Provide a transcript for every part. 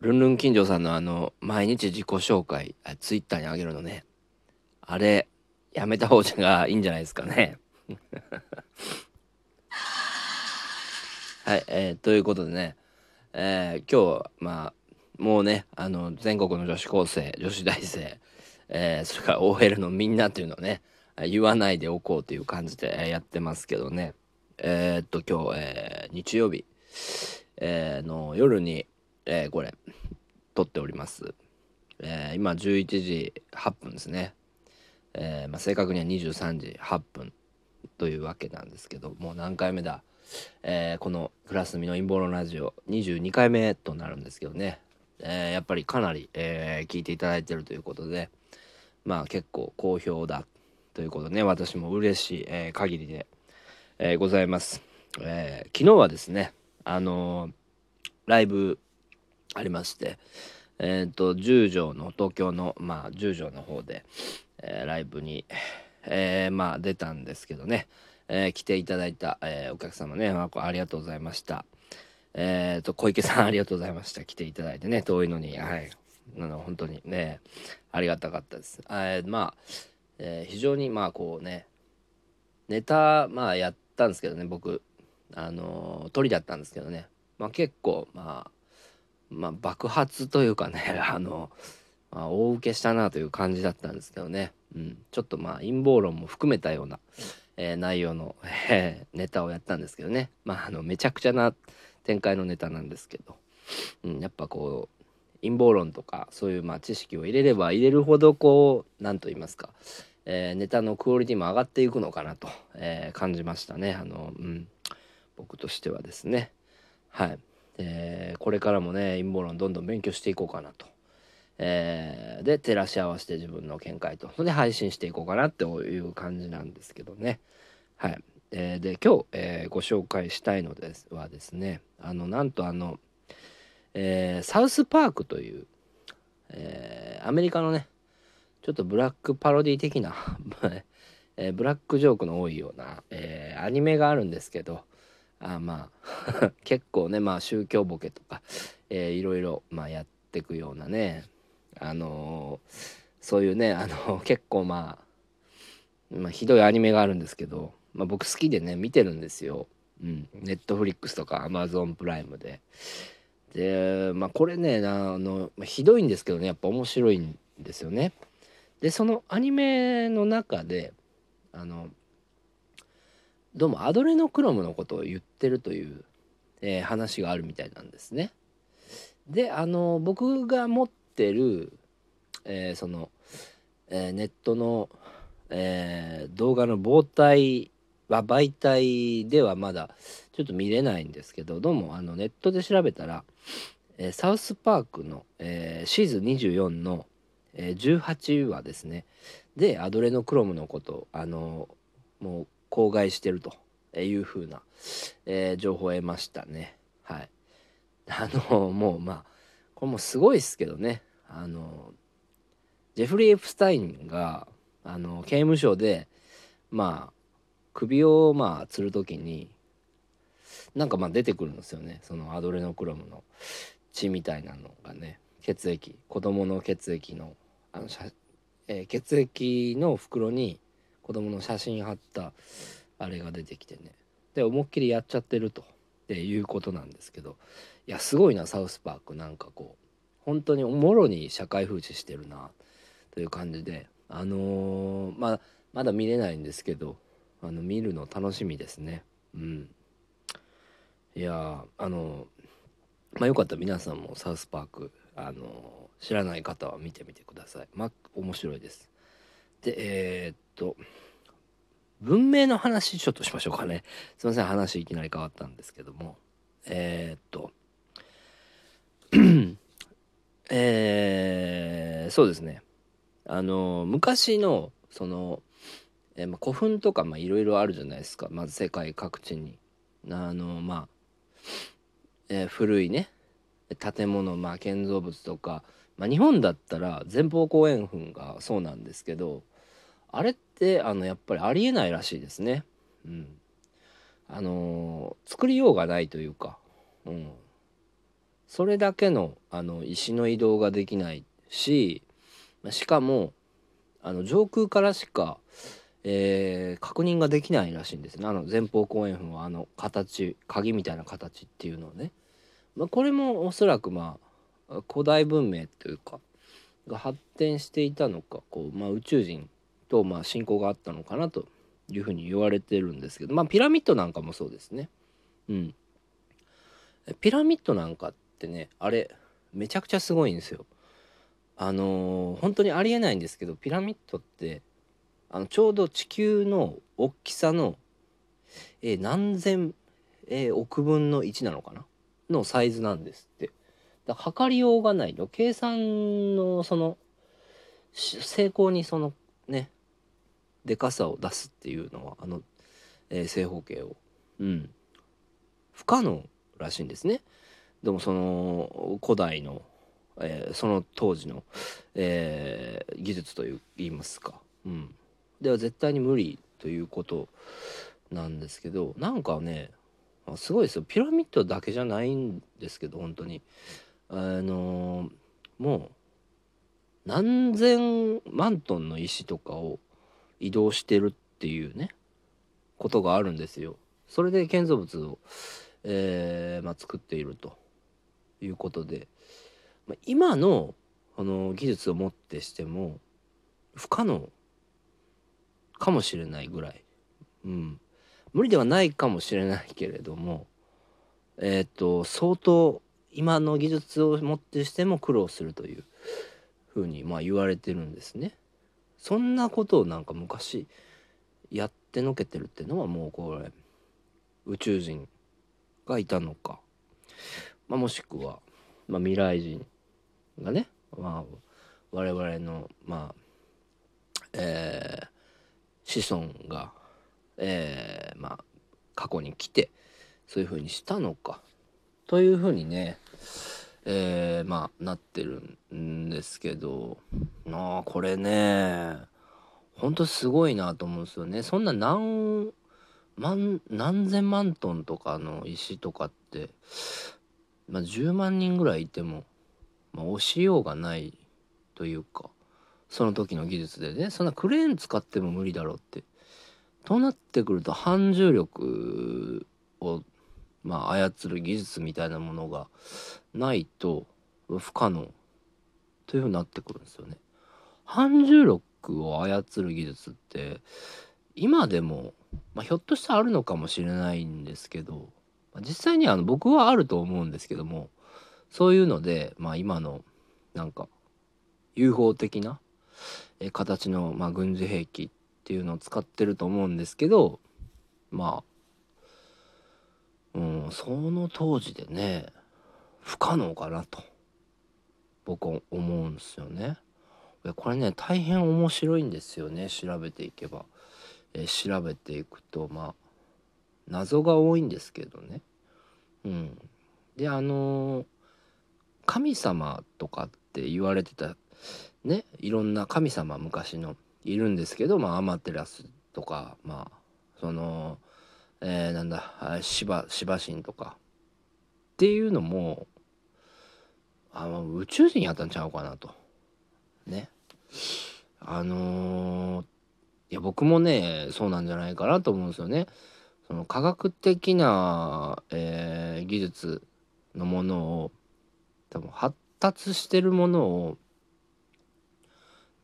ルンルン金城さんのあの、毎日自己紹介、ツイッターにあげるのね。あれ、やめた方がいいんじゃないですかね。はい、えー、ということでね、えー、今日、まあ、もうね、あの、全国の女子高生、女子大生、えー、それから OL のみんなっていうのをね、言わないでおこうという感じでやってますけどね。えー、っと、今日、えー、日曜日、えー、の夜に、えー、これ、撮っております。えー、今11時8分ですね。えー、まあ、正確には23時8分というわけなんですけど、もう何回目だ。え、このクラスミの陰謀論ラジオ22回目となるんですけどね。え、やっぱりかなり、え、聞いていただいてるということで、まあ結構好評だということでね、私も嬉しい、え、限りで、え、ございます。え、昨日はですね、あの、ライブありまして、えっ、ー、と、十条の、東京の、まあ、十条の方で、えー、ライブに、えー、まあ、出たんですけどね、えー、来ていただいた、えー、お客様ね、まあ、ありがとうございました。えっ、ー、と、小池さんありがとうございました。来ていただいてね、遠いのに、はい。あの、本当にね、ありがたかったです。え、まあ、えー、非常にまあ、こうね、ネタ、まあ、やったんですけどね、僕、あの鳥だったんですけどね、まあ、結構、まあ、まあ、爆発というかね あの、まあ、大受けしたなという感じだったんですけどね、うん、ちょっとまあ陰謀論も含めたような、えー、内容の、えー、ネタをやったんですけどね。まああのめちゃくちゃな展開のネタなんですけど、うん、やっぱこう陰謀論とかそういうまあ知識を入れれば入れるほどこう何と言いますか、えー、ネタのクオリティも上がっていくのかなと、え、感じましたね。あの、うん、僕としてはですね。はい。えー、これからもね陰謀論どんどん勉強していこうかなと。えー、で照らし合わせて自分の見解とで配信していこうかなっていう感じなんですけどね。はい、えー、で今日、えー、ご紹介したいのですはですねあのなんとあの、えサウスパークという、えアメリカのねちょっとブラックパロディ的な えブラックジョークの多いような、えアニメがあるんですけどあまあ 結構ねまあ宗教ボケとか、えー、いろいろ、まあ、やってくようなねあのー、そういうねあのー、結構まあ、まあ、ひどいアニメがあるんですけど、まあ、僕好きでね見てるんですよ。うん、ネットフリックスとかアマゾンプライムで。でまあこれねあの、まあ、ひどいんですけどねやっぱ面白いんですよね。でそのアニメの中であのどうもアドレノクロムのことを言ってるという、えー、話があるみたいなんですね。であの僕が持ってる、えー、その、えー、ネットの、え動画の膨体は媒体ではまだちょっと見れないんですけどどうもあのネットで調べたら、えサウスパークの、えシーズン24の、え18話ですねでアドレノクロムのことあのもう口外してるというふうな、えー、情報を得ましたね。はい。あの、もうまあ、これもすごいですけどね。あの、ジェフリー・エプスタインが、あの、刑務所で、まあ、首をまあ、吊る時に、なんかまあ出てくるんですよね。そのアドレノクロムの血みたいなのがね、血液、子供の血液の、あの、えー、血液の袋に子供の写真貼ったあれが出てきてね。で思いっきりやっちゃってると。っていうことなんですけど。いやすごいなサウスパーク。なんかこう本当におもろに社会風刺してるなという感じで。あのー、まあまだ見れないんですけどあの見るの楽しみですね。うん。いやあのまあよかったら皆さんもサウスパークあの知らない方は見てみてください。まあ面白いです。でえー、っと文明の話ちょっとしましょうかね。すいません、話いきなり変わったんですけども。えー、っと、えー、そうですね。あの、昔の、その、えー、まあ、古墳とか、まあ、いろいろあるじゃないですか。まず世界各地に。あの、まあ、えー、古いね、建物、まあ、建造物とか、まあ、日本だったら前方後円墳がそうなんですけど、あれってあのやっぱりありえないらしいですね。うん、あのー、作りようがないというか、うん、それだけのあの石の移動ができないししかもあの上空からしか、えー、確認ができないらしいんですね。あの前方後円墳はあの形鍵みたいな形っていうのをね、まあ、これもおそらくまあ古代文明というかが発展していたのかこう、まあ、宇宙人とまあ信仰があったのかなというふうに言われてるんですけどまあピラミッドなんかもそうですね。うん。ピラミッドなんかってねあれめちゃくちゃすごいんですよ。あのー、本当にありえないんですけどピラミッドってあのちょうど地球の大きさの、えー、何千、えー、億分の1なのかな？のサイズなんですって。だから測りようがないの計算のその成功にそのねでかさを出すっていうのはあの、えー、正方形を。うん。不可能らしいんですね。でもその古代の、えー、その当時の、えー、技術という言いますか、うん、では絶対に無理ということなんですけどなんかねすごいですよ。ピラミッドだけじゃないんですけど本当に。あのー、もう何千万トンの石とかを移動してるっていうねことがあるんですよ。それで建造物を、えーまあ、作っているということで、まあ、今のこの技術をもってしても不可能かもしれないぐらい、うん、無理ではないかもしれないけれどもえっ、ー、と相当今の技術をもってしても苦労するというふうにまあ言われてるんですね。そんなことをなんか昔やってのけてるっていうのはもうこれ宇宙人がいたのか、まあ、もしくは、まあ、未来人がね、まあ、我々のまあえー、子孫が、えー、まあ過去に来てそういうふうにしたのか。というふうにねえー、まあなってるんですけどあこれねほんとすごいなと思うんですよねそんな何万何千万トンとかの石とかって、まあ、10万人ぐらいいても、まあ、押しようがないというかその時の技術でねそんなクレーン使っても無理だろうって。となってくると反重力をまあ、操る技術みたいなものがないと不可能というふうになってくるんですよね。反重力を操る技術って今でも、まあ、ひょっとしたらあるのかもしれないんですけど実際にあの僕はあると思うんですけどもそういうので、まあ、今のなんか UFO 的な形の、まあ、軍事兵器っていうのを使ってると思うんですけどまあうん、その当時でね不可能かなと僕は思うんですよね。これね大変面白いんですよね調べていけば、え、調べていくとまあ謎が多いんですけどね。うん、であのー、神様とかって言われてたねいろんな神様昔のいるんですけどまあアマテラスとかまあそのえー、なんだ芝芝神とか。っていうのもあの宇宙人やったんちゃうかなと。ね。あのー、いや僕もねそうなんじゃないかなと思うんですよね。その科学的な、えー、技術のものを多分発達してるものを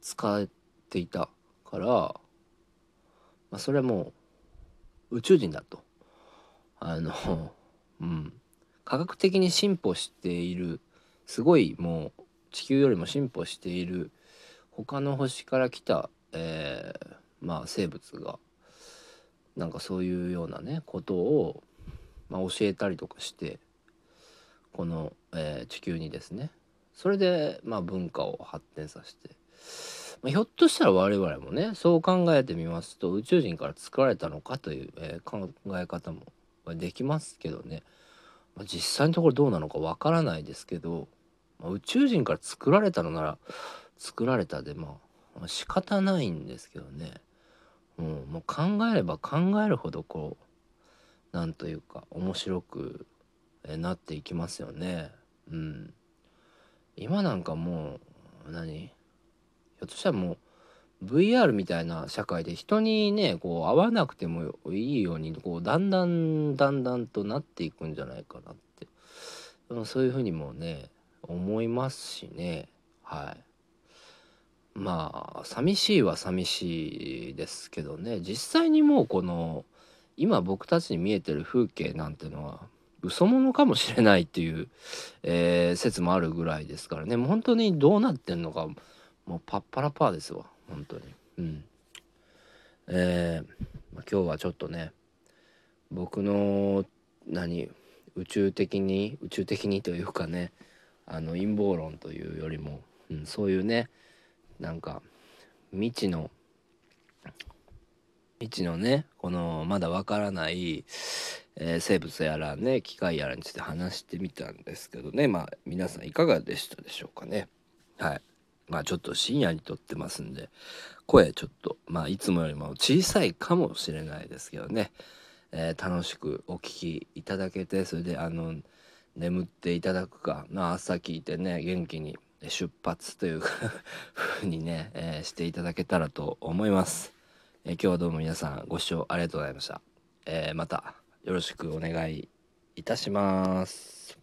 使っていたから、まあ、それはもう宇宙人だと。あの うん。科学的に進歩しているすごいもう地球よりも進歩している他の星から来た、えー、まあ生物がなんかそういうようなねことを、まあ、教えたりとかしてこの、えー、地球にですね。それでまあ文化を発展させて。まあ、ひょっとしたら我々もねそう考えてみますと宇宙人から作られたのかという、えー、考え方もできますけどね、まあ、実際のところどうなのかわからないですけど、まあ、宇宙人から作られたのなら作られたでまあ仕方ないんですけどね、うん、もう考えれば考えるほどこうなんというか面白くなっていきますよね。うん。今なんかもう何？ょっとしたらもう VR みたいな社会で人にねこう会わなくてもいいようにこうだんだんだんだんとなっていくんじゃないかなって。そういうふうにもね思いますしね。はい。まあ寂しいは寂しいですけどね。実際にもうこの今僕たちに見えてる風景なんてのは嘘物かもしれないっていう、えー、説もあるぐらいですからね。もう本当にどうなってんのかもうパッパラパーですわ本当に。うん。えー、ま、今日はちょっとね僕の何宇宙的に宇宙的にというかねあの陰謀論というよりも、うん、そういうねなんか未知の未知のねこのまだわからない、えー、生物やらね機械やらについて話してみたんですけどね。まあ皆さんいかがでしたでしょうかね。はい。まあちょっと深夜に撮ってますんで声ちょっとまあいつもよりも小さいかもしれないですけどね、えー、楽しくお聴きいただけてそれであの眠っていただくかな朝聞いてね元気に出発という ふうにね、えー、していただけたらと思います、えー、今日はどうも皆さんご視聴ありがとうございました、えー、またよろしくお願いいたします。